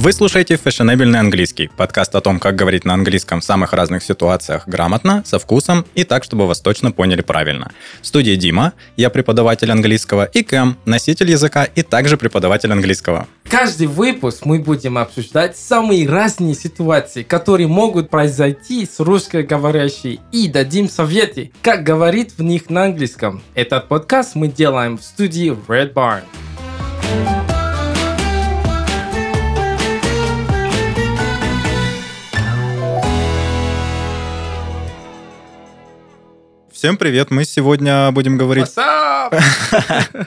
Вы слушаете «Фешенебельный английский» – подкаст о том, как говорить на английском в самых разных ситуациях грамотно, со вкусом и так, чтобы вас точно поняли правильно. В студии Дима, я преподаватель английского, и Кэм, носитель языка и также преподаватель английского. Каждый выпуск мы будем обсуждать самые разные ситуации, которые могут произойти с русскоговорящей, и дадим советы, как говорить в них на английском. Этот подкаст мы делаем в студии Red Barn. Всем привет! Мы сегодня будем говорить... What's up?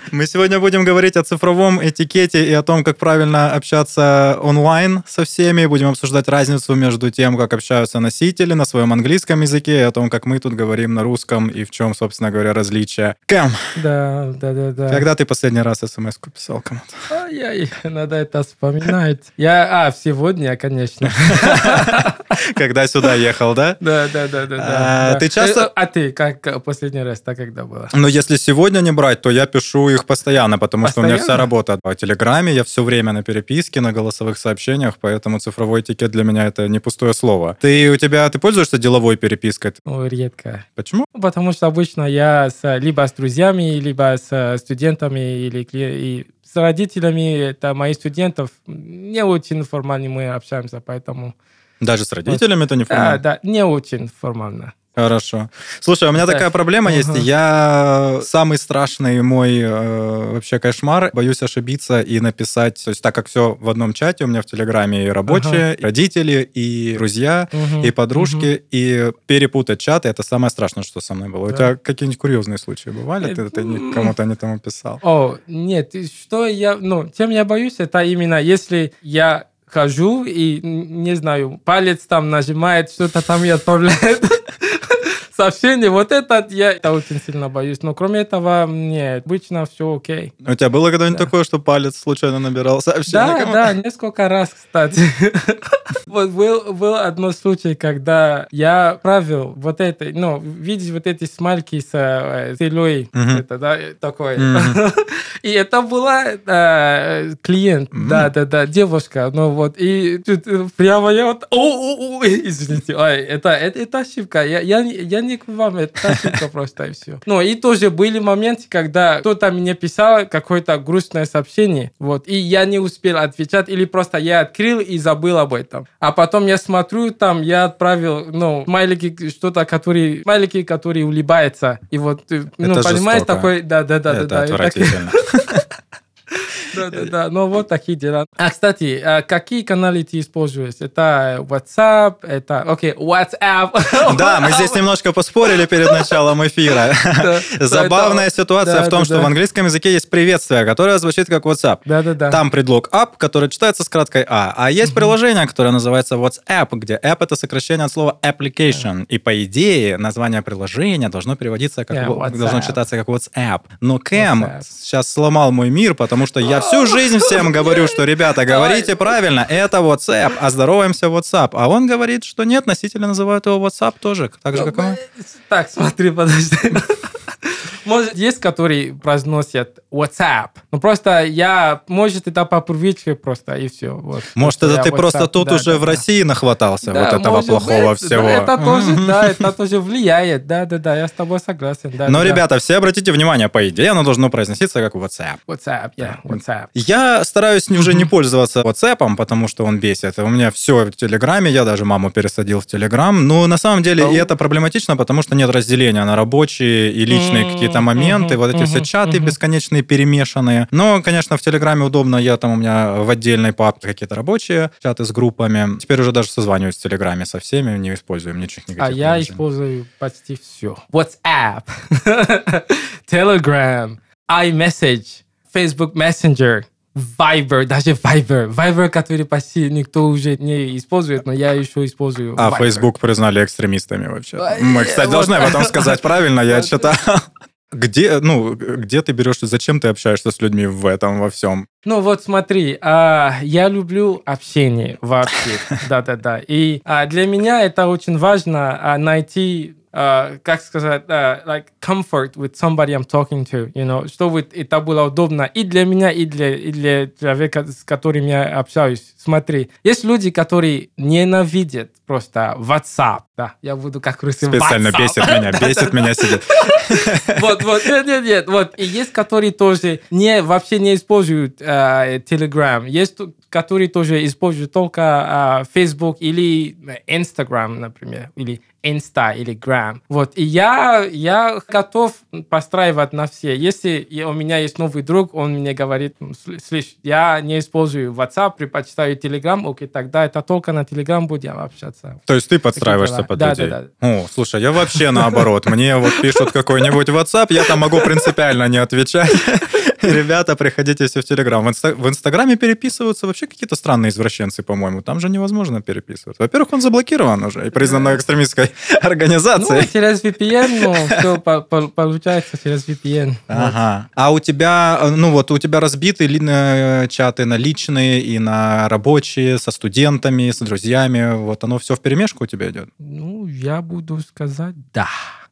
Мы сегодня будем говорить о цифровом этикете и о том, как правильно общаться онлайн со всеми. Будем обсуждать разницу между тем, как общаются носители на своем английском языке, и о том, как мы тут говорим на русском, и в чем, собственно говоря, различия. Кэм, Да, да, да, да. когда ты последний раз смс писал кому-то? Ай-яй, надо это вспоминать. Я, а, сегодня, конечно. Когда сюда ехал, да? Да, да, да, да. А, ты часто- Э, А ты как э, последний раз, так когда было? Но если сегодня не брать, то я пишу их постоянно, потому что у меня вся Постоянно? работа по Телеграме, я все время на переписке, на голосовых сообщениях, поэтому цифровой этикет для меня это не пустое слово. Ты у тебя ты пользуешься деловой перепиской? Ну, редко. Почему? Ну, Потому что обычно я с, либо с друзьями, либо с э, студентами, или и с родителями, это моих студентов, не очень формально мы общаемся, поэтому... Даже с родителями это не Да, формально? да, не очень формально. Хорошо. Слушай, у меня Да. такая проблема есть. Ага. Я самый страшный мой э, вообще кошмар. Боюсь ошибиться и написать. То есть так как все в одном чате, у меня в Телеграме и рабочие, и родители, и друзья, Мгм, и подружки, и перепутать чаты, это самое страшное, что со мной было. У Да. тебя какие-нибудь курьезные случаи бывали? Ты, ты М. кому-то не тому писал? О, нет, что я, ну, чем я боюсь, это именно если я хожу и, не знаю, палец там нажимает, что-то там и отправляет сообщение, вот это я это очень сильно боюсь. Но кроме этого, нет, обычно все окей. У тебя было когда-нибудь Да. такое, что палец случайно набирал сообщение? Да, да, несколько раз, кстати. Вот был, был одно случай, когда я правил вот это, ну, видишь вот эти смальки с э, Мгм. это, да, такое. И это была э, клиент, Мгм. да, да, да, девушка, ну вот, и тут прямо я вот, о, о, о, извините, ой, это, это, это ошибка, я, я, я не к вам, это ошибка просто, и все. Ну, и тоже были моменты, когда кто-то мне писал какое-то грустное сообщение, вот, и я не успел отвечать, или просто я открыл и забыл об этом. А потом я смотрю, там я отправил, ну, смайлики, что-то, который, смайлики, которые улыбаются, и вот, ты, ну, Это понимаешь, жестоко. такой, да, да, да, это да, и так- отвратительно. да, да, да. Ну, вот такие дела. А, кстати, а какие каналы ты используешь? Это WhatsApp, это... Окей, WhatsApp. Да, мы здесь немножко поспорили перед началом эфира. Забавная ситуация в том, что в английском языке есть приветствие, которое звучит как WhatsApp. Да, да, да. Там предлог app, который читается с краткой А. А есть приложение, которое называется WhatsApp, где app — это сокращение от слова application. И по идее название приложения должно переводиться как... WhatsApp. должно читаться как WhatsApp. Но Кэм сейчас сломал мой мир, потому что я всю жизнь всем говорю, что, ребята, говорите правильно, это WhatsApp, а здороваемся WhatsApp. А он говорит, что нет, носители называют его WhatsApp тоже, так же, как мы. Так, смотри, подожди. Может, есть, которые произносят WhatsApp. Ну, просто я... Может, это по привычке просто, и все. Вот. Может, это ты просто WhatsApp, тут да, уже да, в да. России нахватался Да, вот этого может плохого быть, всего. Да, это тоже, да, это тоже влияет. Да, да, да, я с тобой согласен. Да, Но, да, да. ребята, все обратите внимание, по идее, оно должно произноситься как WhatsApp. WhatsApp, yeah, WhatsApp. Я стараюсь уже не пользоваться WhatsApp, потому что он бесит. У меня все в Телеграме, я даже маму пересадил в Телеграм. Но на самом деле и это проблематично, потому что нет разделения на рабочие и личные какие-то моменты, вот эти все чаты мгм. Бесконечные, перемешанные. Но, конечно, в Телеграме удобно, я там у меня в отдельной папке какие-то рабочие чаты с группами. Теперь уже даже созваниваюсь в Телеграме со всеми, не используем ничего А никаких я использую почти все. WhatsApp, Telegram, iMessage, Facebook Messenger, Viber, даже Viber. Viber, который почти никто уже не использует, но я еще использую А Viber. Facebook признали экстремистами вообще. А, Мы, кстати, должны об этом сказать правильно, я читал. Где, ну, где ты берешь, зачем ты общаешься с людьми в этом во всем? Ну вот смотри, а, я люблю общение вообще, да-да-да. И а, для меня это очень важно а, найти uh, как сказать, uh, like comfort with somebody I'm talking to, you know, чтобы это было удобно и для меня, и для, и для человека, с которым я общаюсь. Смотри, есть люди, которые ненавидят просто WhatsApp, да, я буду как русский Специально WhatsApp. бесит меня, бесит меня сидит. Вот, вот, нет, нет, нет, вот. И есть, которые тоже не, вообще не используют э, Telegram. Есть, которые тоже используют только э, Facebook или Instagram, например, или Insta или Gram. Вот. И я, я готов постраивать на все. Если у меня есть новый друг, он мне говорит, «Ну, «Сл- слышь, я не использую WhatsApp, предпочитаю Telegram, окей, тогда это только на Telegram будем общаться. То есть ты подстраиваешься под Да, людей? да, О, слушай, я вообще наоборот. Мне вот пишут какой-нибудь WhatsApp, я там могу принципиально не отвечать. Ребята, приходите все в Телеграм. В, инста- в Инстаграме переписываются вообще какие-то странные извращенцы, по-моему. Там же невозможно переписываться. Во-первых, он заблокирован уже и признан экстремистской Ну, организацией. через VPN, ну, все получается через VPN. Вот. Ага. А у тебя, ну вот, у тебя разбиты э, чаты на личные и на рабочие, со студентами, с друзьями. Вот оно все в перемешку у тебя идет? Ну, я буду сказать да.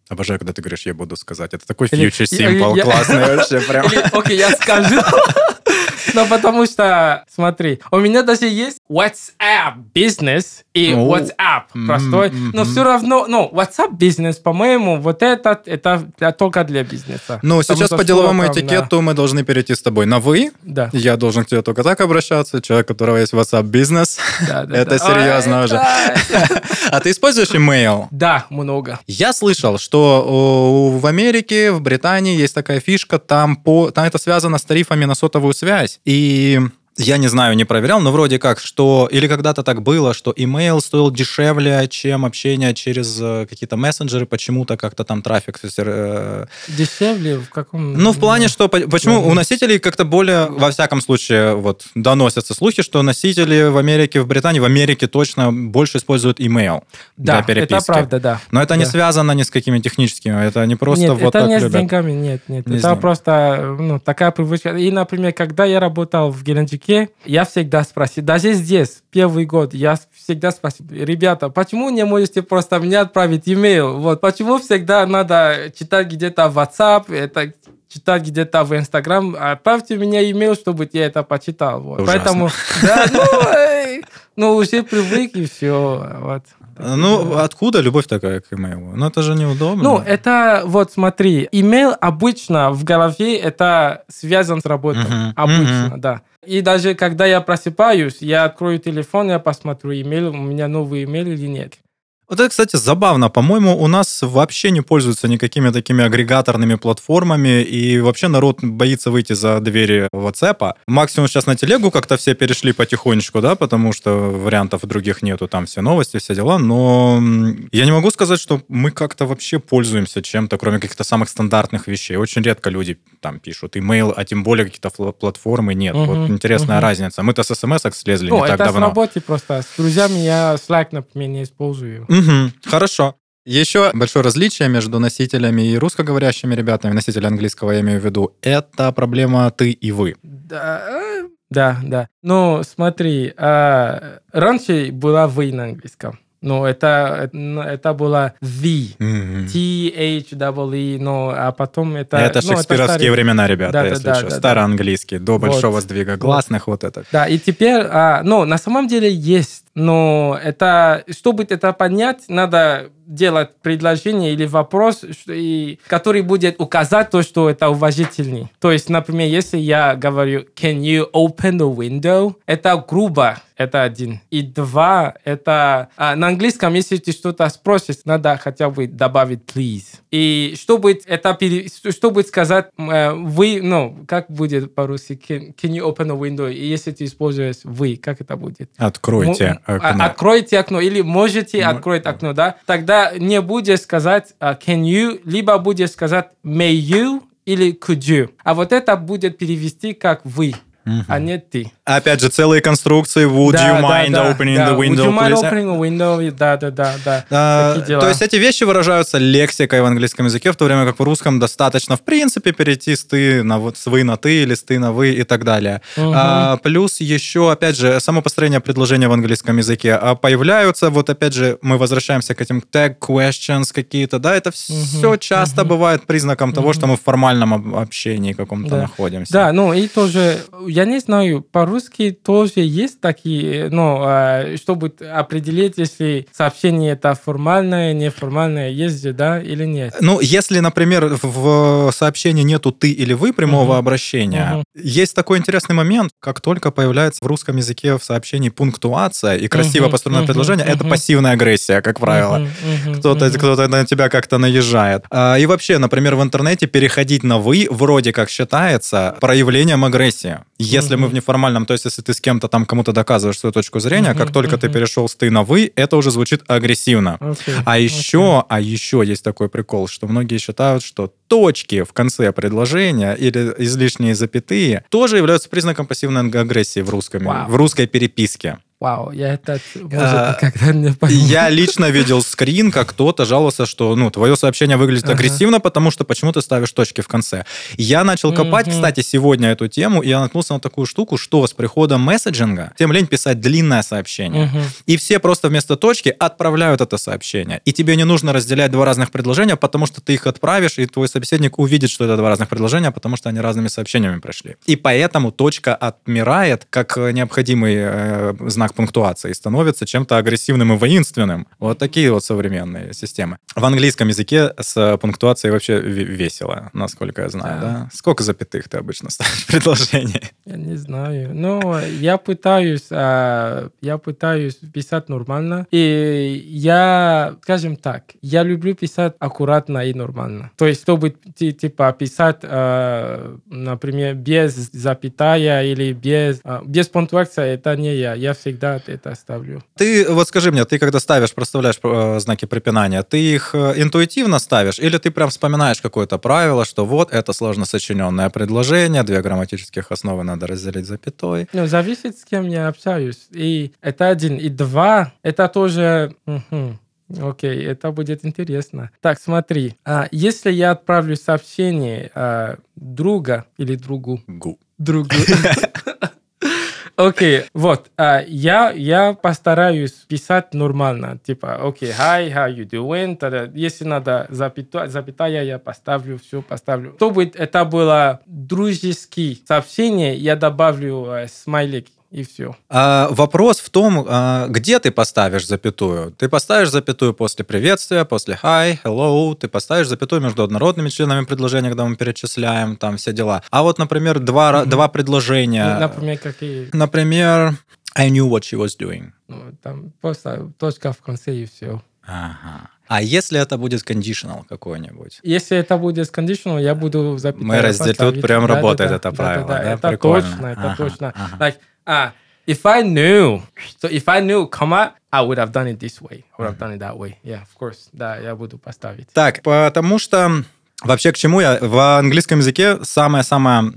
Обожаю, когда ты говоришь, я буду сказать. Это такой simple, я- классный вообще прям. Окей, я скажу. Но потому что, смотри, у меня даже есть WhatsApp бизнес и О. WhatsApp простой. Но все равно, ну, WhatsApp бизнес, по-моему, вот этот, это только для бизнеса. Ну, сейчас по деловому там, этикету мы должны перейти с тобой на «вы». Да, Я должен к тебе только так обращаться. Человек, у которого есть WhatsApp бизнес. да, да. Это да. серьезно Ой, уже. да. А ты используешь email? Да, много. Я слышал, что в Америке, в Британии есть такая фишка, там, по, там это связано с тарифами на сотовую связь. И я не знаю, не проверял, но вроде как, что... Или когда-то так было, что email стоил дешевле, чем общение через э, какие-то мессенджеры, почему-то как-то там трафик... э, Дешевле в каком... Ну, в плане, что... по- Почему у носителей как-то более, во всяком случае, вот, доносятся слухи, что носители в Америке, в Британии, в Америке точно больше используют email Да, для переписки. это правда, да. Но это не Да. связано ни с какими техническими, это не просто нет, вот это так не с любят. деньгами, нет, нет. Не с это просто ну, такая привычка. И, например, когда я работал в Геленджике, я всегда спросил, даже здесь, первый год, я всегда спросил, ребята, почему не можете просто мне отправить имейл? Вот, почему всегда надо читать где-то в WhatsApp, это читать где-то в Инстаграм, отправьте мне имейл, чтобы я это почитал. Вот. Ужасно. Поэтому, да, ну, ну, уже привык и все. Вот. Ну, откуда любовь такая к имейлу? Ну, это же неудобно. Ну, это вот смотри, имейл обычно в голове это связан с работой. Мгм, Обычно, мгм. да. И даже когда я просыпаюсь, я открою телефон, я посмотрю имейл, у меня новый имейл или нет. Вот это, кстати, забавно. По-моему, у нас вообще не пользуются никакими такими агрегаторными платформами, и вообще народ боится выйти за двери WhatsApp. Максимум сейчас на телегу как-то все перешли потихонечку, да, потому что вариантов других нету, там все новости, все дела, но я не могу сказать, что мы как-то вообще пользуемся чем-то, кроме каких-то самых стандартных вещей. Очень редко люди там пишут имейл, а тем более какие-то платформы нет. Мгм, Вот интересная мгм. разница. Мы-то с смс слезли ну, не так это с давно. работы просто. С друзьями я Slack, например, не использую. Мгм, хорошо. Еще большое различие между носителями и русскоговорящими ребятами, носители английского я имею в виду, это проблема ты и вы. Да, э, да, да. Ну, смотри, а, раньше была вы на английском. Ну, это, это, это было the. T-H-E-E, ну, а потом это... Это ну, шекспировские старый- времена, ребята, Да, да, если да, что. да, да. Староанглийский, до Вот. большого сдвига гласных, вот это. Да, и теперь, а, ну, на самом деле есть, но это, чтобы это понять, надо делать предложение или вопрос, и, который будет указать то, что это уважительный. То есть, например, если я говорю «Can you open the window?» Это грубо, это один. И два, это... а, на английском, если ты что-то спросишь, надо хотя бы добавить «please». И чтобы это пере- чтобы сказать э, «вы», ну, как будет по-русски can, «Can you open the window?» И если ты используешь «вы», как это будет? Откройте а- окно. Откройте окно или можете Мо- открыть окно, да? Тогда не будешь сказать а, can you, либо будешь сказать may you или could you. А вот это будет перевести как вы. А не ты. Опять же, целые конструкции. Would Да, you mind да, opening да. the window, Would you mind please? opening a window? Да, да, да, да. А, Такие дела. то есть эти вещи выражаются лексикой в английском языке, в то время как в русском достаточно, в принципе, перейти с ты на вот с вы на ты или с ты на вы и так далее. Мгм. А, плюс еще, опять же, само построение предложения в английском языке. А появляются, вот опять же, мы возвращаемся к этим tag questions какие-то, да, это все часто мгм. бывает признаком того, что мы в формальном об- общении каком-то Да. находимся. Да, ну и тоже, я не знаю, по-русски тоже есть такие, ну, чтобы определить, если сообщение это формальное, неформальное, есть же, да, или нет. Ну, если, например, в- сообщении нету ты или вы прямого Мгм. обращения, Мгм. есть такой интересный момент, как только появляется в русском языке в сообщении пунктуация и красиво Мгм, построенное мгм, предложение, это мгм. пассивная агрессия, как правило. Мгм, мгм, Кто-то, мгм. кто-то на тебя как-то наезжает. А, И вообще, например, в интернете переходить на «вы» вроде как считается проявлением агрессии. Если мы в неформальном, то есть если ты с кем-то там кому-то доказываешь свою точку зрения, как только ты перешел с «ты» на «вы», это уже звучит агрессивно. Окей, А еще, а еще есть такой прикол, что многие считают, что точки в конце предложения или излишние запятые тоже являются признаком пассивной агрессии в русском, Вау. в русской переписке. Вау, я это, может, никогда не пойму. Я лично видел скрин, как кто-то жаловался, что ну, твое сообщение выглядит Ага. агрессивно, потому что почему ты ставишь точки в конце. Я начал копать, Мгм. кстати, сегодня эту тему, и я наткнулся на такую штуку, что с приходом месседжинга тем лень писать длинное сообщение. Мгм. И все просто вместо точки отправляют это сообщение. И тебе не нужно разделять два разных предложения, потому что ты их отправишь, и твой собеседник увидит, что это два разных предложения, потому что они разными сообщениями прошли. И поэтому точка отмирает как э, необходимый э, знак пунктуации и становится чем-то агрессивным и воинственным. Вот такие вот современные системы. В английском языке с пунктуацией вообще ве- весело, насколько я знаю. Да. Да? Сколько запятых ты обычно ставишь в предложении? Я не знаю. Но я пытаюсь, а, я пытаюсь писать нормально. И я, скажем так, я люблю писать аккуратно и нормально. То есть, чтобы ти- типа писать, а, например, без запятая или без, а, без пунктуации, это не я. Я всегда это ставлю. Ты вот скажи мне, ты когда ставишь, проставляешь э, знаки препинания, ты их э, интуитивно ставишь или ты прям вспоминаешь какое-то правило, что вот это сложно сочиненное предложение, две грамматических основы надо разделить запятой. Ну, зависит, с кем я общаюсь. И это один. И два, это тоже... мгм. Окей, это будет интересно. Так, смотри. а, если я отправлю сообщение а, друга или другу, Гу. другу. Окей, вот, а, я, я постараюсь писать нормально, типа, окей, hi, how you doing, Тогда, если надо запята- запятая, я поставлю, все поставлю. Чтобы это было дружеские сообщения, я добавлю э, смайлики, и все. А, вопрос в том, а, где ты поставишь запятую. Ты поставишь запятую после приветствия, после hi, hello, ты поставишь запятую между однородными членами предложения, когда мы перечисляем, там все дела. А вот, например, два, Мгм. два предложения. Например, какие, Например, I knew what she was doing. ну, там просто точка в конце, и все. Ага. А если это будет conditional какой-нибудь? Если это будет conditional, я буду запятая Мы разделим, тут прям Да-да-да, работает это правило, да-да-да, да? Это Прикольно. точно, это Ага, точно. ага. Like, а, if I knew, so if I knew, comma, I would have done it this way. I would have done it that way. Yeah, of course. Да, я буду поставить. Так, потому что Вообще, к чему я? В английском языке самое-самое,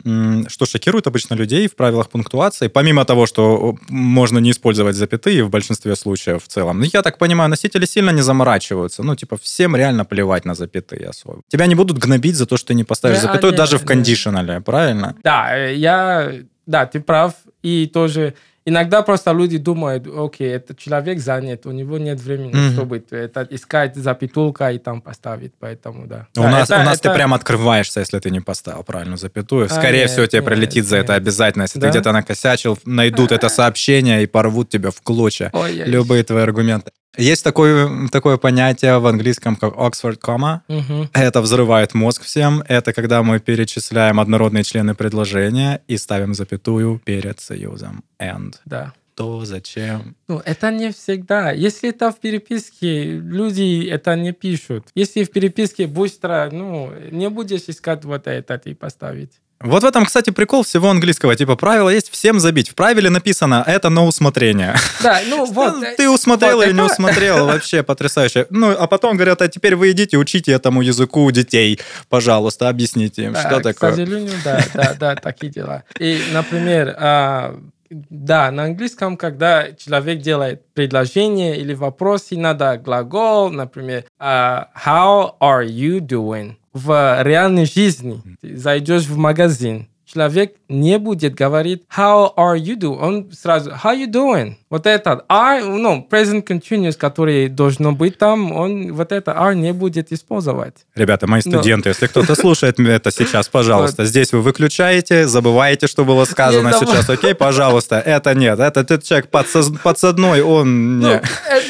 что шокирует обычно людей в правилах пунктуации, помимо того, что можно не использовать запятые в большинстве случаев в целом, я так понимаю, носители сильно не заморачиваются. Ну, типа, всем реально плевать на запятые особо. Тебя не будут гнобить за то, что ты не поставишь Да, запятую не, даже в не. кондишенале, правильно? Да, э, я, да, ты прав. И тоже иногда просто люди думают, окей, этот человек занят, у него нет времени, Мгм. чтобы это искать запятулка и там поставить, поэтому да. У Да, нас, это- у нас ты это- прям открываешься, если ты не поставил правильную запятую. Скорее нет, всего, тебе нет, прилетит за это нет. обязательно. Если Да? ты где-то накосячил, найдут это сообщение и порвут тебя в клочья. Ой-ой. Любые твои аргументы. Есть такое, такое понятие в английском, как Oxford comma. Мгм. Это взрывает мозг всем. Это когда мы перечисляем однородные члены предложения и ставим запятую перед союзом and. Да. То, зачем? Ну, это не всегда. Если это в переписке, люди это не пишут. Если в переписке быстро, ну, не будешь искать вот это и поставить. Вот в этом, кстати, прикол всего английского. Типа, правило есть всем забить. В правиле написано «это на усмотрение». Да, ну вот. Ты усмотрел вот или не усмотрел, вообще потрясающе. Ну, а потом говорят, а теперь вы идите, учите этому языку детей, пожалуйста, объясните им, Да, что К такое. сожалению, да, да, да, такие дела. И, например, а, да, на английском, когда человек делает предложение или вопрос, и надо глагол, например, а, how are you doing? В реальной жизни ты зайдешь в магазин, человек не будет говорить how are you doing, он сразу how you doing. Вот этот are, ну, present continuous, который должно быть там, он вот это are не будет использовать. Ребята, мои Но- студенты, если кто-то слушает это сейчас, пожалуйста, здесь вы выключаете, забываете, что было сказано сейчас, окей, пожалуйста. Это нет, это этот человек подсоз- подсадной, он... Ну, не. э,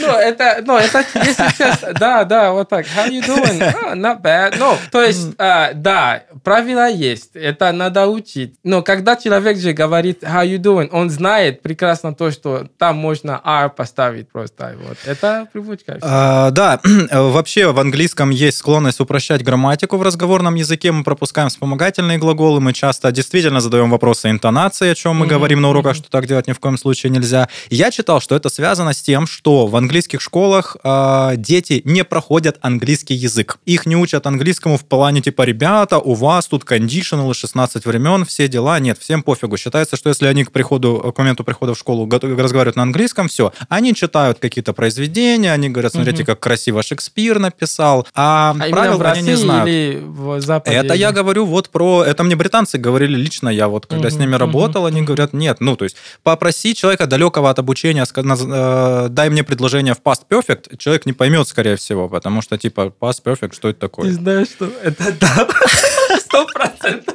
ну, это, ну, это, если честно, да, да, вот так. How you doing? Ah, not bad. Ну, то есть, а, да, правила есть, это надо учить. Но когда человек же говорит how you doing, он знает прекрасно то, что там можно R поставить просто. Вот. Это привычка. А, да, вообще в английском есть склонность упрощать грамматику в разговорном языке. Мы пропускаем вспомогательные глаголы, мы часто действительно задаем вопросы интонации, о чем мы Мгм, говорим на уроках, что так делать ни в коем случае нельзя. Я читал, что это связано с тем, что в английских школах а, дети не проходят английский язык. Их не учат английскому в плане типа, ребята, у вас тут кондишналы 16 времен, все дела. Нет, всем пофигу. Считается, что если они к приходу, к моменту прихода в школу разговаривают на английском, все. Они читают какие-то произведения, они говорят, смотрите, Мгм. как красиво Шекспир написал, а, А правил в они не знают. или в Западе? Это я говорю вот про... Это мне британцы говорили лично, я вот когда с Мгм, ними работал, они мгм. говорят, нет, ну, то есть попроси человека далекого от обучения, э, дай мне предложение в past perfect, человек не поймет, скорее всего, потому что, типа, past perfect, что это такое? знаешь, что это да. Сто процентов.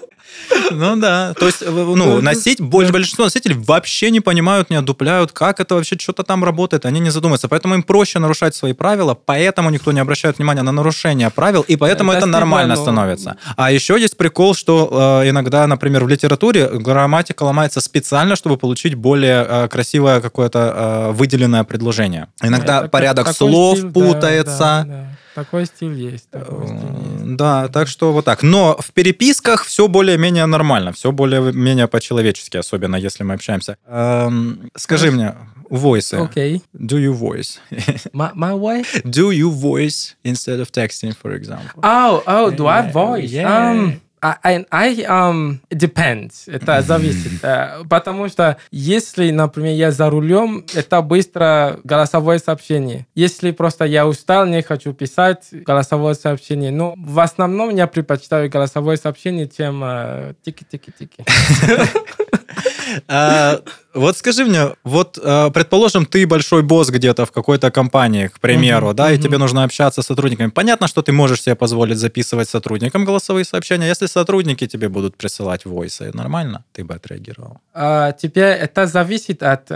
Ну да, то есть, э, ну, носить, больш- большинство носителей вообще не понимают, не одупляют, как это вообще что-то там работает, они не задумываются, поэтому им проще нарушать свои правила, поэтому никто не обращает внимания на нарушение правил, и поэтому Это это, нормально но- становится. А еще есть прикол, что э, иногда, например, в литературе грамматика ломается специально, чтобы получить более э, красивое какое-то э, выделенное предложение. Иногда Это порядок слов стиль, да, путается. да, да. Такой стиль есть. такой стиль есть. Да, так что вот так. Но в переписках все более-менее нормально, все более-менее по-человечески, особенно если мы общаемся. Эм, скажи мне, войсы. Окей. Do you voice? My, my way? Do you voice instead of texting, for example? Oh, oh, do I voice? yeah. Um, I, I, I, um, depends. Это зависит. Э, Потому что если, например, я за рулем, это быстро голосовое сообщение. Если просто я устал, не хочу писать голосовое сообщение. Но в основном я предпочитаю голосовое сообщение, чем э, тики-тики-тики. А, Вот скажи мне, вот, э, предположим, ты большой босс где-то в какой-то компании, к примеру, да, и тебе нужно общаться с сотрудниками. Понятно, что ты можешь себе позволить записывать сотрудникам голосовые сообщения. Если сотрудники тебе будут присылать войсы, нормально? Ты бы отреагировал. А, теперь это зависит от...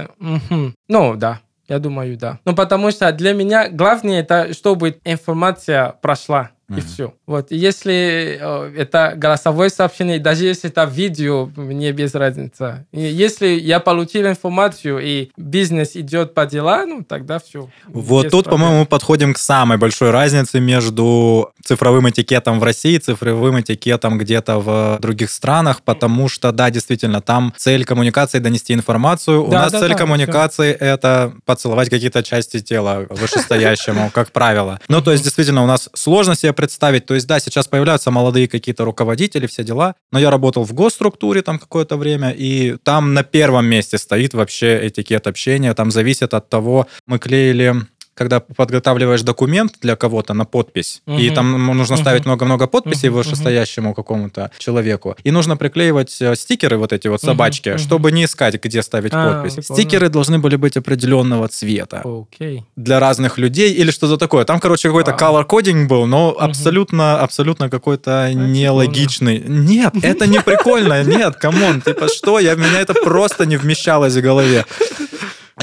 Ну, да. Я думаю, да. Ну, потому что для меня главное это, чтобы информация прошла. И Мгм. все. Вот. И Если э, это голосовое сообщение, даже если это видео, мне без разницы. И если я получил информацию, и бизнес идет по делам, ну, тогда все. Вот тут, по-моему, мы подходим к самой большой разнице между цифровым этикетом в России и цифровым этикетом где-то в других странах, потому что, да, действительно, там цель коммуникации донести информацию. У Да, нас да, цель да, коммуникации это поцеловать какие-то части тела вышестоящему, как правило. Ну, то есть, действительно, у нас сложно себе представить. То есть, да, сейчас появляются молодые какие-то руководители, все дела. Но я работал в госструктуре там какое-то время, и там на первом месте стоит вообще этикет общения. Там зависит от того, мы клеили когда подготавливаешь документ для кого-то на подпись, и Мгм. там нужно ставить много-много подписей Мгм, вышестоящему какому-то человеку, и нужно приклеивать э, стикеры, вот эти вот собачки, мгм. чтобы не искать, где ставить А, подпись. Стикеры должны были быть определенного цвета Окей. для разных людей или что-то такое. Там, короче, какой-то color coding был, но абсолютно, абсолютно какой-то нелогичный. Нет, это не прикольно. Нет, come on, типа что? Я, меня это просто не вмещалось в голове.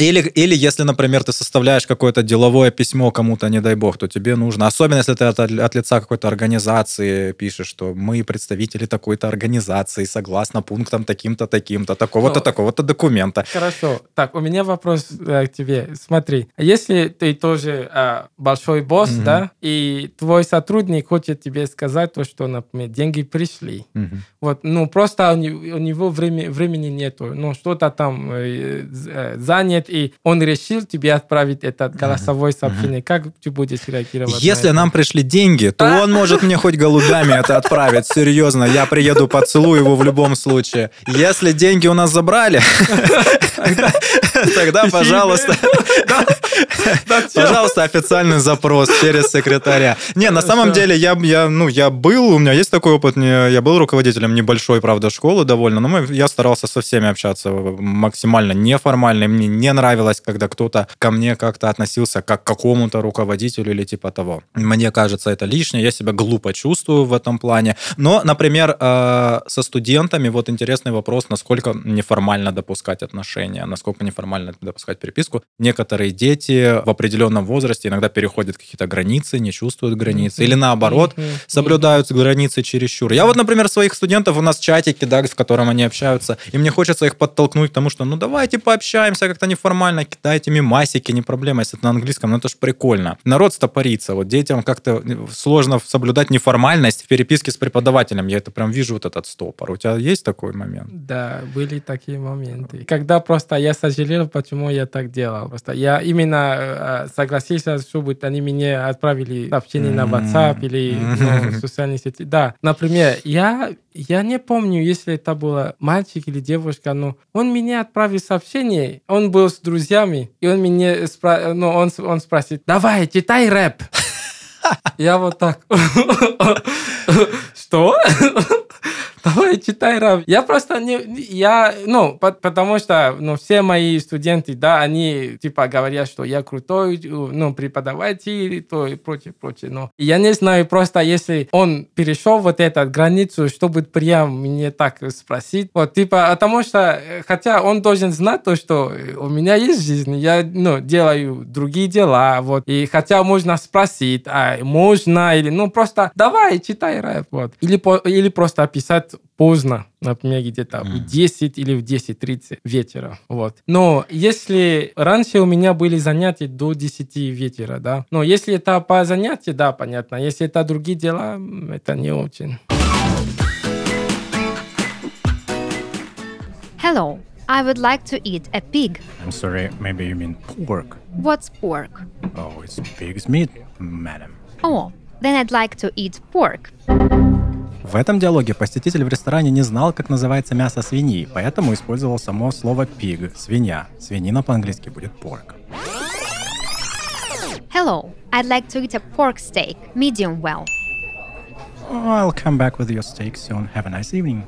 Или, или если, например, ты составляешь какое-то деловое письмо кому-то, не дай бог, то тебе нужно, особенно если ты от, от лица какой-то организации пишешь, что мы представители такой-то организации, согласно пунктам таким-то, таким-то, такого-то, ну, такого-то документа. Хорошо. Так, у меня вопрос э, к тебе. Смотри, если ты тоже э, большой босс, угу. да, и твой сотрудник хочет тебе сказать то, что, например, деньги пришли, угу. вот, ну, просто у него, у него времени, времени нету, ну, что-то там э, э занят, и он решил тебе отправить это голосовое сообщение. Как ты будешь реагировать? Если нам пришли деньги, то он может мне хоть голубями это отправить. Серьезно, я приеду, поцелую его в любом случае. Если деньги у нас забрали, тогда, пожалуйста, пожалуйста, официальный запрос через секретаря. Не, на самом деле, я, я, ну, я был, у меня есть такой опыт, я был руководителем небольшой, правда, школы довольно, но я старался со всеми общаться максимально неформально, мне не нравилось, когда кто-то ко мне как-то относился как к какому-то руководителю или типа того. Мне кажется, это лишнее, я себя глупо чувствую в этом плане. Но, например, э, со студентами вот интересный вопрос, насколько неформально допускать отношения, насколько неформально допускать переписку. Некоторые дети в определенном возрасте иногда переходят какие-то границы, не чувствуют границы, или наоборот, соблюдают границы чересчур. Я вот, например, своих студентов, у нас чатики, да, в котором они общаются, и мне хочется их подтолкнуть к тому, что ну давайте пообщаемся как-то неформально формально, кидайте мимасики, не проблема, если это на английском, ну это ж прикольно. Народ стопорится, вот детям как-то сложно соблюдать неформальность в переписке с преподавателем, я это прям вижу, вот этот стопор. У тебя есть такой момент? Да, были такие моменты. Когда просто я сожалел, почему я так делал. Просто я именно э, согласился, чтобы они мне отправили сообщение на WhatsApp или ну, в социальные сети. Да, например, я я не помню, если это было мальчик или девушка, но он мне отправил сообщение, он был с друзьями, и он мне спра... ну, он, он спросит, давай, читай рэп. Я вот так. Что? давай читай раб. Я просто не, я, ну, по, потому что, ну, все мои студенты, да, они, типа, говорят, что я крутой, ну, преподаватель, то и прочее, прочее, но я не знаю, просто если он перешел вот эту границу, чтобы прям мне так спросить, вот, типа, потому что, хотя он должен знать то, что у меня есть жизнь, я, ну, делаю другие дела, вот, и хотя можно спросить, а можно, или, ну, просто давай, читай рэп, вот, или, или просто описать поздно, например, где-то mm. в 10 или в 10.30 вечера. Вот. Но если раньше у меня были занятия до 10 вечера, да, но если это по занятию, да, понятно. Если это другие дела, это не очень. Hello. I would like to eat a pig. I'm sorry, maybe you mean pork. What's pork? Oh, it's pig's meat, madam. Oh, then I'd like to eat pork. В этом диалоге посетитель в ресторане не знал, как называется мясо свиньи, поэтому использовал само слово pig – свинья. Свинина по-английски будет pork. Hello, I'd like to eat a pork steak, medium well. I'll come back with your steak soon. Have a nice evening.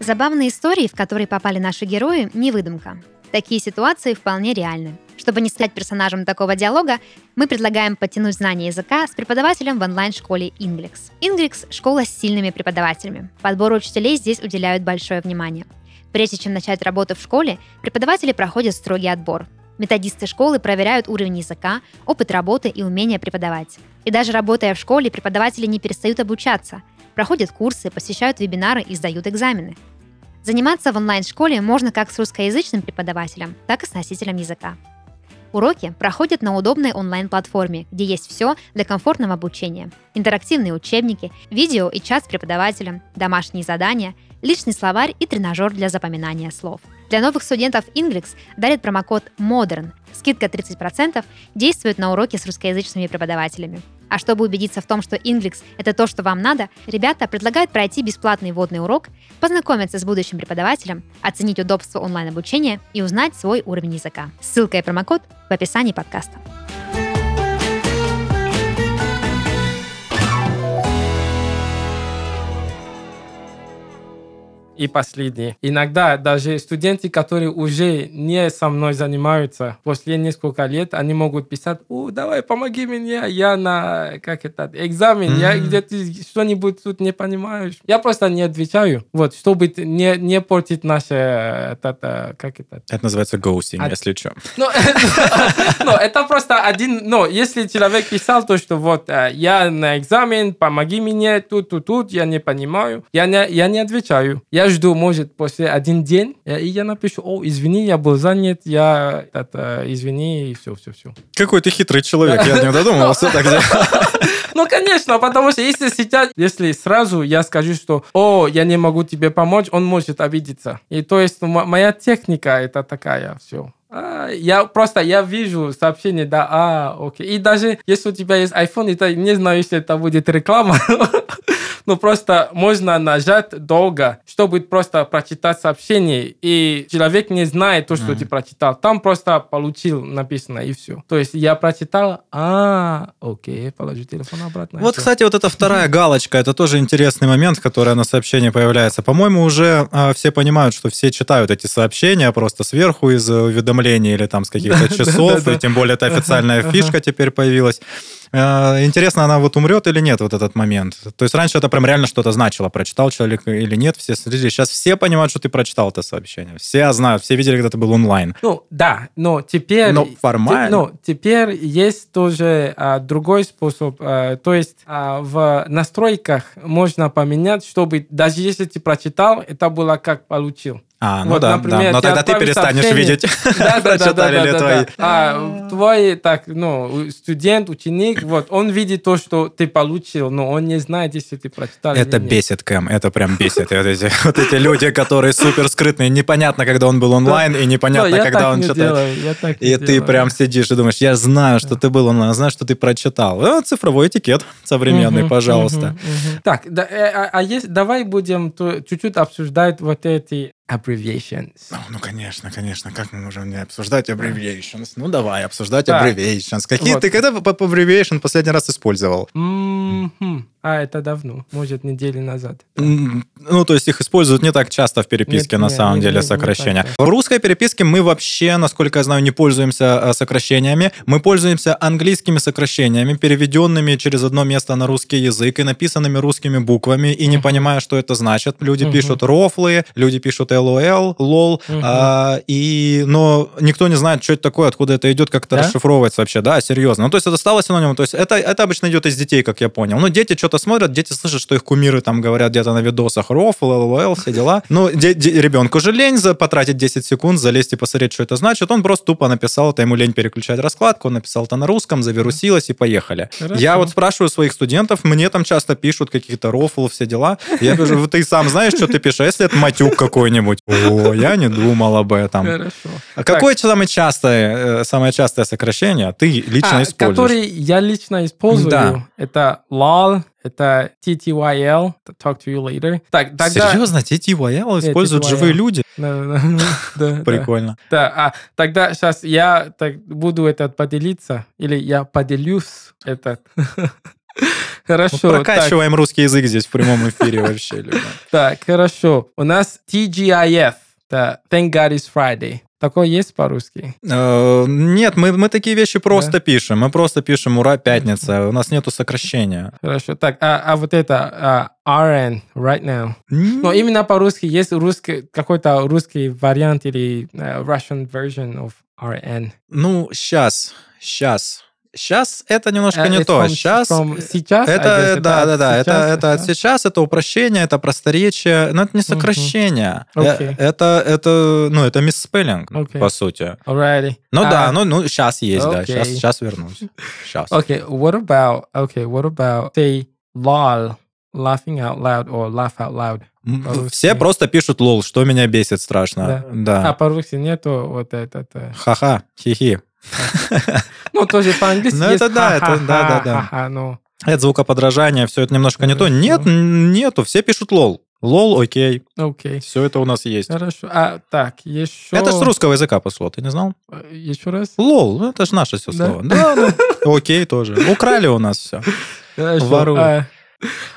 Забавные истории, в которые попали наши герои, не выдумка. Такие ситуации вполне реальны. Чтобы не стать персонажем такого диалога, мы предлагаем подтянуть знания языка с преподавателем в онлайн-школе Inglix. Inglix – школа с сильными преподавателями. Подбору учителей здесь уделяют большое внимание. Прежде чем начать работу в школе, преподаватели проходят строгий отбор. Методисты школы проверяют уровень языка, опыт работы и умение преподавать. И даже работая в школе, преподаватели не перестают обучаться, проходят курсы, посещают вебинары и сдают экзамены. Заниматься в онлайн-школе можно как с русскоязычным преподавателем, так и с носителем языка. Уроки проходят на удобной онлайн-платформе, где есть все для комфортного обучения. Интерактивные учебники, видео и чат с преподавателем, домашние задания, личный словарь и тренажер для запоминания слов. Для новых студентов Inglix дарит промокод MODERN. Скидка 30% действует на уроки с русскоязычными преподавателями. А чтобы убедиться в том, что Inglix — это то, что вам надо, ребята предлагают пройти бесплатный вводный урок, познакомиться с будущим преподавателем, оценить удобство онлайн-обучения и узнать свой уровень языка. Ссылка и промокод в описании подкаста. И последний. Иногда даже студенты, которые уже не со мной занимаются, после нескольких лет, они могут писать, о, давай, помоги мне, я на, как это, экзамен, я где-то что-нибудь тут не понимаешь. Я просто не отвечаю, вот, чтобы не, не портить наше, это, как это? Это называется ghosting, А- если что. Ну, ну, это просто один, ну, если человек писал то, что вот, э, я на экзамен, помоги мне, тут, тут, тут, я не понимаю, я не, я не отвечаю. Я жду, может, после один день, э, и я напишу, о, извини, я был занят, я, это, извини, и все, все, все. Какой ты хитрый человек, я не додумывался так. Ну, конечно, потому что если сейчас, если сразу я скажу, что, о, я не могу тебе помочь, он может обидеться. И то есть моя техника это такая, все. я просто, я вижу сообщение, да, а, окей. И даже если у тебя есть iPhone, это не знаю, если это будет реклама, но просто можно нажать долго, чтобы просто прочитать сообщение, и человек не знает то, что ты прочитал. Там просто получил написано, и все. То есть я прочитал, а, окей, положу телефон обратно. Вот, кстати, вот эта вторая галочка, это тоже интересный момент, который на сообщении появляется. По-моему, уже а, все понимают, что все читают эти сообщения просто сверху из э, уведомлений или там с каких-то часов, и тем более это официальная фишка теперь появилась. Э, Интересно, она вот умрет или нет, вот этот момент? То есть раньше это прям реально что-то значило, прочитал человек или нет, все следили. Сейчас все понимают, что ты прочитал это сообщение. Все знают, все видели, когда ты был онлайн. Ну, да, но теперь... Но формально. те- ну, теперь есть тоже а, другой способ. а, то есть а, в настройках можно поменять, чтобы даже если ты прочитал, это было как получил. А, ну Вот, да, например, да. Но тогда ты перестанешь сообщение. видеть, Да, да, да, твои. да. А твой, так, ну, студент, ученик, вот, он видит то, что ты получил, но он не знает, если ты прочитал Это бесит, Кэм, это прям бесит. Вот эти, вот эти люди, которые супер скрытные, непонятно, когда он был онлайн, и Но непонятно, когда он читает. И ты прям сидишь и думаешь, я знаю, что ты был онлайн, знаю, что ты прочитал. А, цифровой этикет современный, пожалуйста. Так, э, а, а давай будем чуть-чуть обсуждать вот эти abbreviations. Ну, ну, конечно, конечно. Как мы можем не обсуждать abbreviations? Ну, давай, обсуждать Так. abbreviations. Какие Вот. ты когда по abbreviation последний раз использовал? Мгм. А, это давно, может, недели назад. Ну, то есть их используют не так часто в переписке, Нет, на не- самом не- деле, не- не сокращения. В русской переписке мы вообще, насколько я знаю, не пользуемся э, сокращениями. Мы пользуемся английскими сокращениями, переведенными через одно место на русский язык и написанными русскими буквами, и не понимая, что это значит. Люди пишут рофлы, люди пишут LOL, лол, Мгм. а, и, но никто не знает, что это такое, откуда это идет, как это Да? расшифровывается вообще. Да, серьезно. Ну, то есть это стало синонимом. То есть это, это обычно идет из детей, как я понял. Ну, дети что-то смотрят, дети слышат, что их кумиры там говорят где-то на видосах рофл, LOL, все дела. Ну, де- де- ребенку же лень за, потратить 10 секунд, залезть и посмотреть, что это значит. Он просто тупо написал, это ему лень переключать раскладку, он написал это на русском, завирусилось и поехали. Хорошо. Я вот спрашиваю своих студентов, мне там часто пишут какие-то рофлы, все дела. Я говорю, «Вот ты сам знаешь, что ты пишешь? А если это матюк какой-нибудь? О, я не думал об этом. Хорошо. А какое самое частое, э, самое частое сокращение ты лично А, используешь? который я лично использую, Да. это lol, это TTYL, talk to you later. Так, тогда... Серьезно, TTYL используют TTYL. живые люди? Прикольно. Да, а тогда сейчас я буду этот поделиться, или я поделюсь этот. Ну, Хорошо. прокачиваем русский язык здесь в прямом эфире вообще. Так, хорошо. У нас TGIF, Thank God it's Friday. Такое есть по-русски? Э, Нет, мы, мы такие вещи просто пишем. Мы просто пишем «Ура, пятница». У нас нету сокращения. Хорошо. Так, а, а вот это а, RN, right now. Но именно по-русски есть русский, какой-то русский вариант или э, Russian version of RN. Ну, сейчас, сейчас. Сейчас это немножко Э, не то. from- Сейчас from сейчас? Это, guess, да, да, да, это, сейчас, это от ага. сейчас, это упрощение, это просторечие, но это не сокращение. Э, Окей. Это, это, ну, это мисспеллинг, Окей. по сути. Alrighty. Ну А, да, ну, ну, сейчас есть, да, окей. сейчас, сейчас вернусь. Сейчас. Okay, what about, okay, what about, say, lol, laughing out loud or laugh out loud? Все просто пишут lol, что меня бесит страшно. Да. А по-русски нету вот это. э, Ха-ха, хихи. Ну, тоже по-английски Ну, это да, это да, да, да. ха-ха, ну. Это звукоподражание, все это немножко не то. Хорошо. Нет, нету, все пишут lol. Lol, окей, Окей. все это у нас есть. Хорошо. А, так, еще... Это с русского языка пошло, ты не знал? Еще раз? Лол, ну это же наше все слово. Да, ну, окей тоже. Украли у нас все. Воруй. А,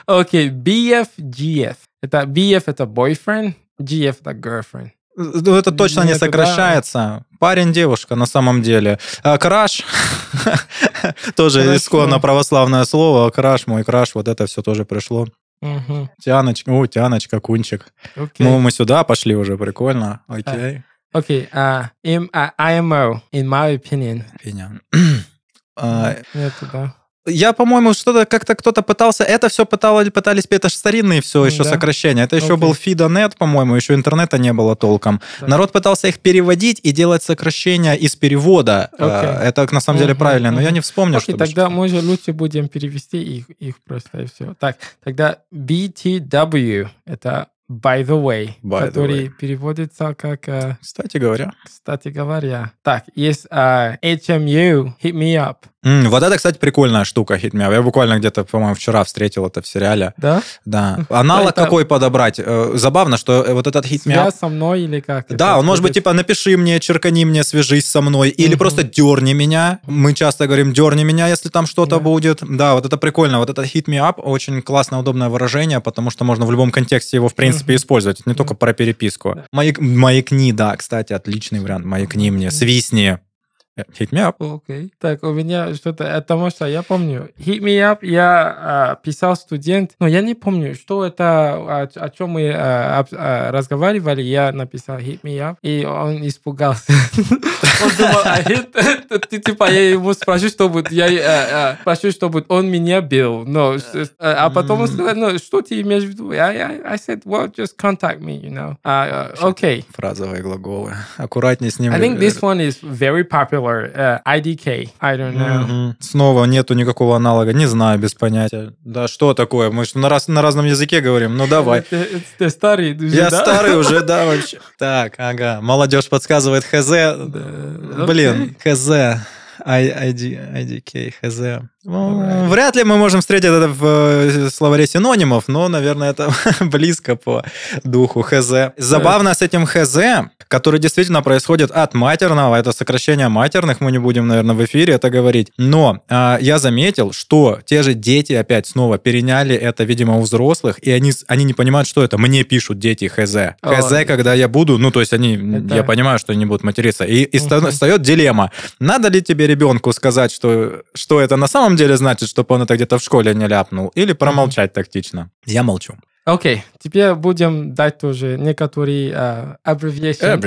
Окей, BF, GF. Это BF это boyfriend, GF это girlfriend. Ну, это точно не Нет, сокращается. Парень, девушка, на самом деле. А, Краш, тоже исконно православное слово. Краш, мой краш, вот это все тоже пришло. Тяночка, о, Тяночка, Кунчик. Окей. Ну, мы сюда пошли уже, прикольно. Окей. Окей. а, им- а, IMO, in my opinion. Финя. А, Нету, да. Я, по-моему, что-то как-то кто-то пытался... Это все пытало, пытались... Это же старинные все еще Да. сокращения. Это еще Окей. был Фидонет, по-моему, еще интернета не было толком. Да. Народ пытался их переводить и делать сокращения из перевода. Окей. Э, Это на самом деле правильно, но я не вспомню, Окей, что тогда мы же лучше будем перевести их, их просто и все. Так, тогда BTW это by the way, By the который way. переводится как, э, Кстати говоря. кстати говоря. Так, есть э, HMU, hit me up. М, вот это, кстати, прикольная штука Up. Я буквально где-то, по-моему, вчера встретил это в сериале. Да? Да. Аналог Это- какой подобрать? Э, Забавно, что э, вот этот Up Связь со мной или как? Да, он может быть типа напиши мне, черкани мне, свяжись со мной, или просто дерни меня. Мы часто говорим дерни меня, если там что-то Да. будет. Да, вот это прикольно. Вот это hit me up очень классное, удобное выражение, потому что можно в любом контексте его в принципе использовать. Это не только про переписку. Да. Маяк- маякни, да, кстати, отличный вариант. Маякни мне, Мгм. свистни. Э, Hit me up. Окей. Так, у меня что-то, э, потому что я помню, Hit Me Up я а, писал студент, но я не помню, что это, о, о чем мы а, об- а, разговаривали, я написал Hit Me Up, и он испугался. Он думал, а hit, ты, типа, я ему спрошу, чтобы я а, а, спрошу, чтобы он меня бил, но, с- а а потом он сказал, ну, что ты имеешь в виду? I, I, I said, well, just contact me, you know. А, а, Окей. Фразовые глаголы. Аккуратнее с ним. I think this one is very popular. Uh, IDK. I don't know. Мгм. Снова нету никакого аналога. Не знаю, без понятия. Да что такое? Мы же на, раз, на разном языке говорим. Ну давай. Ты, старый уже, Я да? старый уже, да, вообще. Так, ага. Молодежь подсказывает ХЗ. Блин. ХЗ. IDK, ХЗ. Ну. Вряд ли мы можем встретить это в э, словаре синонимов, но, наверное, это близко по духу ХЗ. Забавно с этим ХЗ, который действительно происходит от матерного, это сокращение матерных, мы не будем, наверное, в эфире это говорить. Но а, я заметил, что те же дети опять снова переняли это, видимо, у взрослых, и они, они не понимают, что это. Мне пишут дети ХЗ. О, ХЗ, когда я буду, ну, то есть они, Это- я понимаю, что они будут материться. И, и Мгм. встает дилемма. Надо ли тебе ребенку сказать, что, что это на самом деле значит, чтобы он это где-то в школе не ляпнул, или промолчать тактично? Я молчу. Окей, теперь будем дать тоже некоторые uh, abbreviation.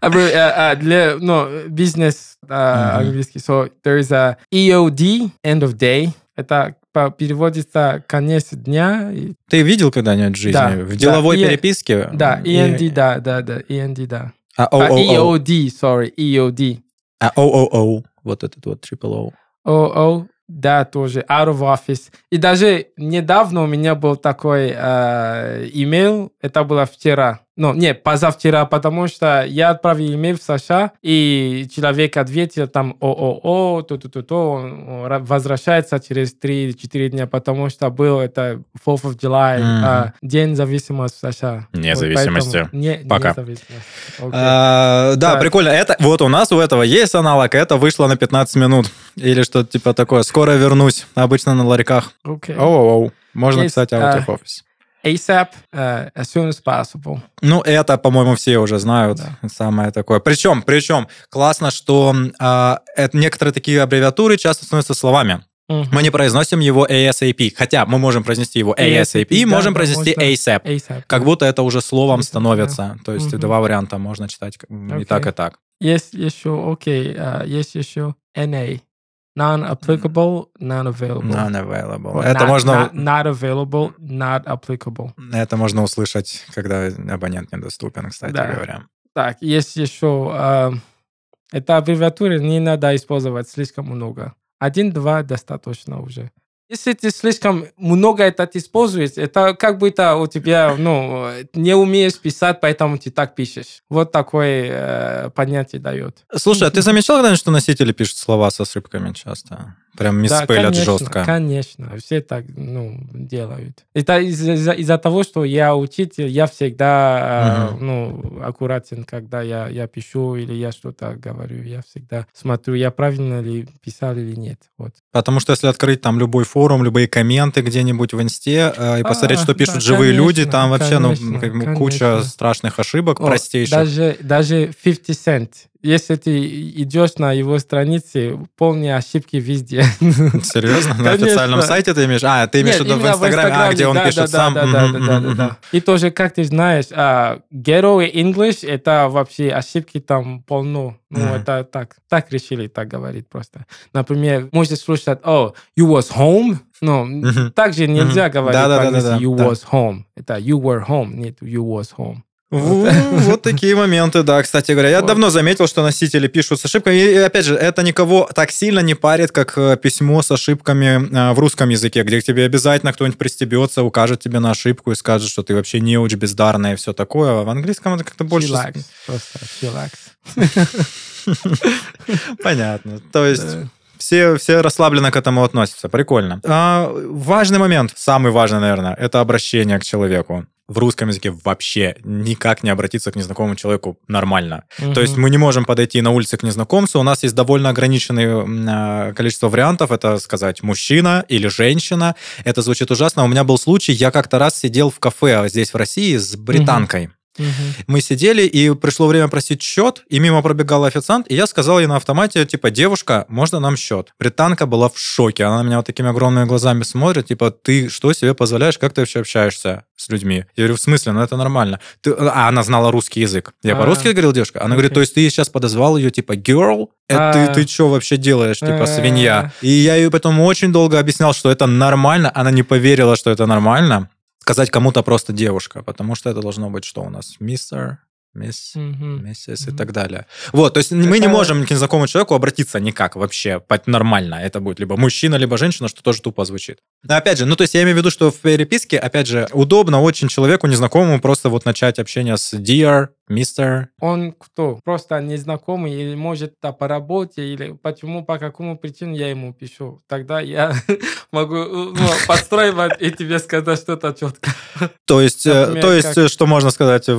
Аббре- а, а, для ну, бизнес а, английский. So there is a EOD, end of day. Это переводится конец дня. и- Ты видел когда-нибудь в жизни? Да, в да, деловой и- переписке? Да, И- END, да, да, да, END, да. А, А. EOD, sorry, EOD. А OOO. Вот этот вот triple O. ОО, да, тоже, out of office. И даже недавно у меня был такой э, имейл, это было вчера. Ну, не, позавчера, потому что я отправил имейл в США, и человек ответил там ООО, то-то-то-то, он ра- возвращается через 3-4 дня, потому что был это 4th of July, Мгм. а, День зависимости в США. Вот Независимости. поэтому не, Пока. независимости. Окей. А, да, Так. прикольно. Это вот у нас у этого есть аналог. Это вышло на 15 минут или что-то типа такое. Скоро вернусь. Обычно на ларьках. Оу, Можно Есть, писать out а, of office. ASAP, э, as soon as possible. Ну, это, по-моему, все уже знают. Да. Самое такое. Причем, причем, классно, что а, это, некоторые такие аббревиатуры часто становятся словами. Мгм. Мы не произносим его ASAP, хотя мы можем произнести его ASAP, ASAP, да, можем да, произнести можно. ASAP. ASAP. Как будто это уже словом ASAP, становится. То есть Мгм. два варианта можно читать и так, и так. Есть еще, окей, а, есть еще NA. Non-applicable, non-available. Non-available. Это not- можно... Not, not available, not applicable. Это можно услышать, когда абонент недоступен, кстати Да. говоря. Так, есть еще... а, это аббревиатуры не надо использовать слишком много. Один-два достаточно уже. Если ты слишком много это используешь, это как будто у тебя, ну, не умеешь писать, поэтому ты так пишешь. Вот такое э, понятие дает. Слушай, а ты замечал когда-нибудь, что носители пишут слова со ошибками часто? Прям Да, миспелят конечно, жестко. Конечно, все так ну, делают. Это из- из-за из-за того, что я учитель, я всегда э, ну, аккуратен, когда я, я пишу или я что-то говорю. Я всегда смотрю, я правильно ли писал или нет. Вот. Потому что если открыть там любой форум, любые комменты где-нибудь в инсте э, и посмотреть, А, что пишут да, живые конечно, люди, там вообще ну, конечно, как бы конечно. куча страшных ошибок, О, простейших. Даже, даже 50 Cent. Если ты идешь на его странице, полные ошибки везде. Серьезно? На Конечно. официальном сайте ты имеешь? А, ты имеешь в Нет, виду в именно Инстаграме, а, где он да, пишет да, сам? Да, да, да, да, да. И тоже, как ты знаешь, а, Ghetto и English, это вообще ошибки там полно. Ну, Мгм. это так, так решили так говорить просто. Например, можешь слушать, oh, you was home? Ну, Мгм. так же нельзя говорить Да, да, да, да, you was home. Это you were home, нет you was home. Вот, такие моменты, да, кстати говоря. Я давно заметил, что носители пишут с ошибками. И, опять же, это никого так сильно не парит, как э, письмо с ошибками э, в русском языке, где к тебе обязательно кто-нибудь пристебется, укажет тебе на ошибку и скажет, что ты вообще неуч, бездарная и все такое. А в английском это как-то больше... Просто. Понятно. То есть... Все, все расслабленно к этому относятся. Прикольно. А, важный момент, самый важный, наверное, это обращение к человеку. В русском языке вообще никак не обратиться к незнакомому человеку нормально. То есть мы не можем подойти на улице к незнакомцу. У нас есть довольно ограниченное а, количество вариантов. Это сказать мужчина или женщина. Это звучит ужасно. У меня был случай, я как-то раз сидел в кафе здесь в России с британкой. Мгм. Мы сидели, и пришло время просить счет, и мимо пробегал официант, и я сказал ей на автомате, типа, девушка, можно нам счет? Британка была в шоке, она на меня вот такими огромными глазами смотрит, типа, ты что себе позволяешь, как ты вообще общаешься с людьми? Я говорю, в смысле, ну это нормально. Ты- А она знала русский язык. Я А. по-русски говорил, девушка? Она говорит, Окей. то есть ты сейчас подозвал ее, типа, girl? Это А. ты, ты что вообще делаешь, типа, А. свинья? И я ей потом очень долго объяснял, что это нормально, она не поверила, что это нормально. Сказать кому-то просто девушка, потому что это должно быть что у нас? Мистер, мисс, Мгм. миссис и Мгм. так далее. Вот, то есть мы не можем к незнакомому человеку обратиться никак вообще, нормально. Это будет либо мужчина, либо женщина, что тоже тупо звучит. Но опять же, ну то есть я имею в виду, что в переписке, опять же, удобно очень человеку незнакомому просто вот начать общение с dear, mister. Он кто? Просто незнакомый или может да, по работе или почему, по какому причине я ему пишу. Тогда я могу э, ну, подстраивать и тебе сказать что-то четко. То есть, э, то есть как? э, что можно сказать? а,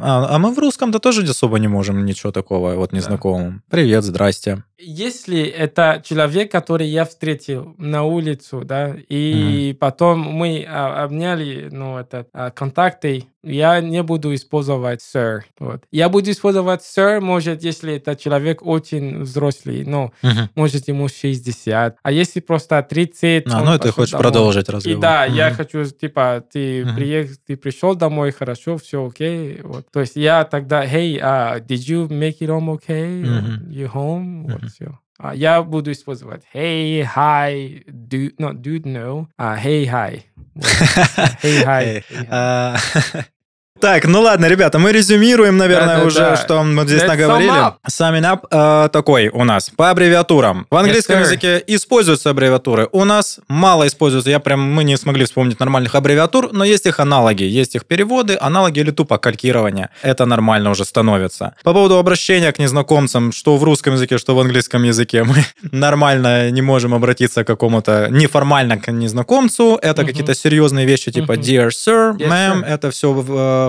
а мы в русском-то тоже особо не можем ничего такого вот незнакомому. Привет, здрасте. Если это человек, который я встретил на улицу, да, и потом мы а, обняли, ну, это, а, контакты, я не буду использовать sir. Вот. Я буду использовать sir, может, если это человек очень взрослый, но Мгм. может ему 60. А если просто 30... А, ну, и ты хочешь домой. продолжить И разговор. да, я Мгм. хочу, типа, ты, Мгм. приех... ты пришел домой, хорошо, все окей. Вот. То есть я тогда, hey, uh, did you make it home okay? Мгм. You home? Вот Мгм. все. А я буду использовать hey, hi, dude, no, dude, no. А, hey, hi. Вот. Hey, hi. Так, ну ладно, ребята, мы резюмируем, наверное, Да-да-да. уже, что мы здесь Let's наговорили. sum up. Summing up э, такой у нас по аббревиатурам. В английском sir. языке используются аббревиатуры. У нас мало используются. Я прям, мы не смогли вспомнить нормальных аббревиатур, но есть их аналоги, есть их переводы, аналоги или тупо калькирование. Это нормально уже становится. По поводу обращения к незнакомцам, что в русском языке, что в английском языке, мы нормально не можем обратиться к какому-то неформально к незнакомцу. Это какие-то серьезные вещи типа dear sir, Yes, ma'am. sir. Это все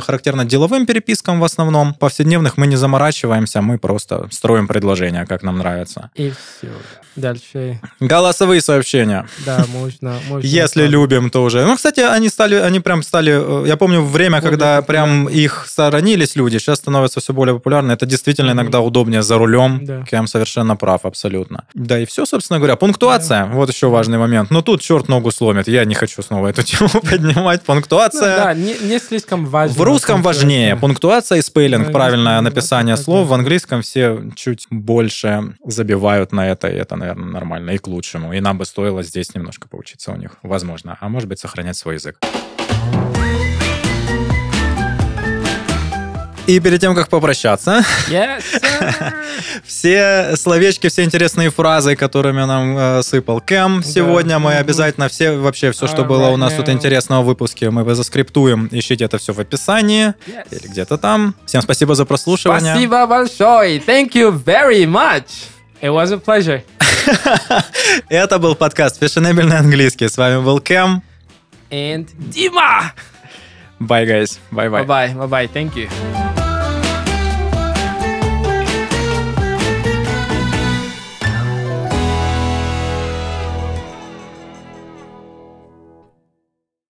характерно деловым перепискам в основном. Повседневных мы не заморачиваемся, мы просто строим предложения, как нам нравится. И все. Дальше, Голосовые сообщения. да, можно. можно Если так. любим, то уже. Ну, кстати, они стали, они прям стали. э, Я помню время, Более когда прям их сторонились люди, сейчас становятся все более популярны. Это действительно иногда удобнее за рулем. Да. Кем совершенно прав, абсолютно. Да, и все, собственно говоря. Пунктуация. Вот еще важный момент. Но тут черт ногу сломит. Я не хочу снова эту тему поднимать. Ну, Пунктуация. да, не, не слишком важно. В русском важнее пунктуация и спейлинг, правильное написание слов. В английском все чуть больше забивают на это, и это, наверное, нормально и к лучшему. И нам бы стоило здесь немножко поучиться у них, возможно. А может быть, сохранять свой язык. И перед тем, как попрощаться, Yes, все словечки, все интересные фразы, которыми нам э, сыпал Кэм Да. сегодня, мы обязательно все, вообще все, что А, было у нас right тут now. интересного в выпуске, мы заскриптуем. Ищите это все в описании Yes. или где-то там. Всем спасибо за прослушивание. Спасибо большое. Thank you very much. It was a pleasure. Это был подкаст «Фешенебельный английский». С вами был Кэм. And Дима! Bye, guys. Bye-bye. Bye-bye. Bye-bye. Thank you.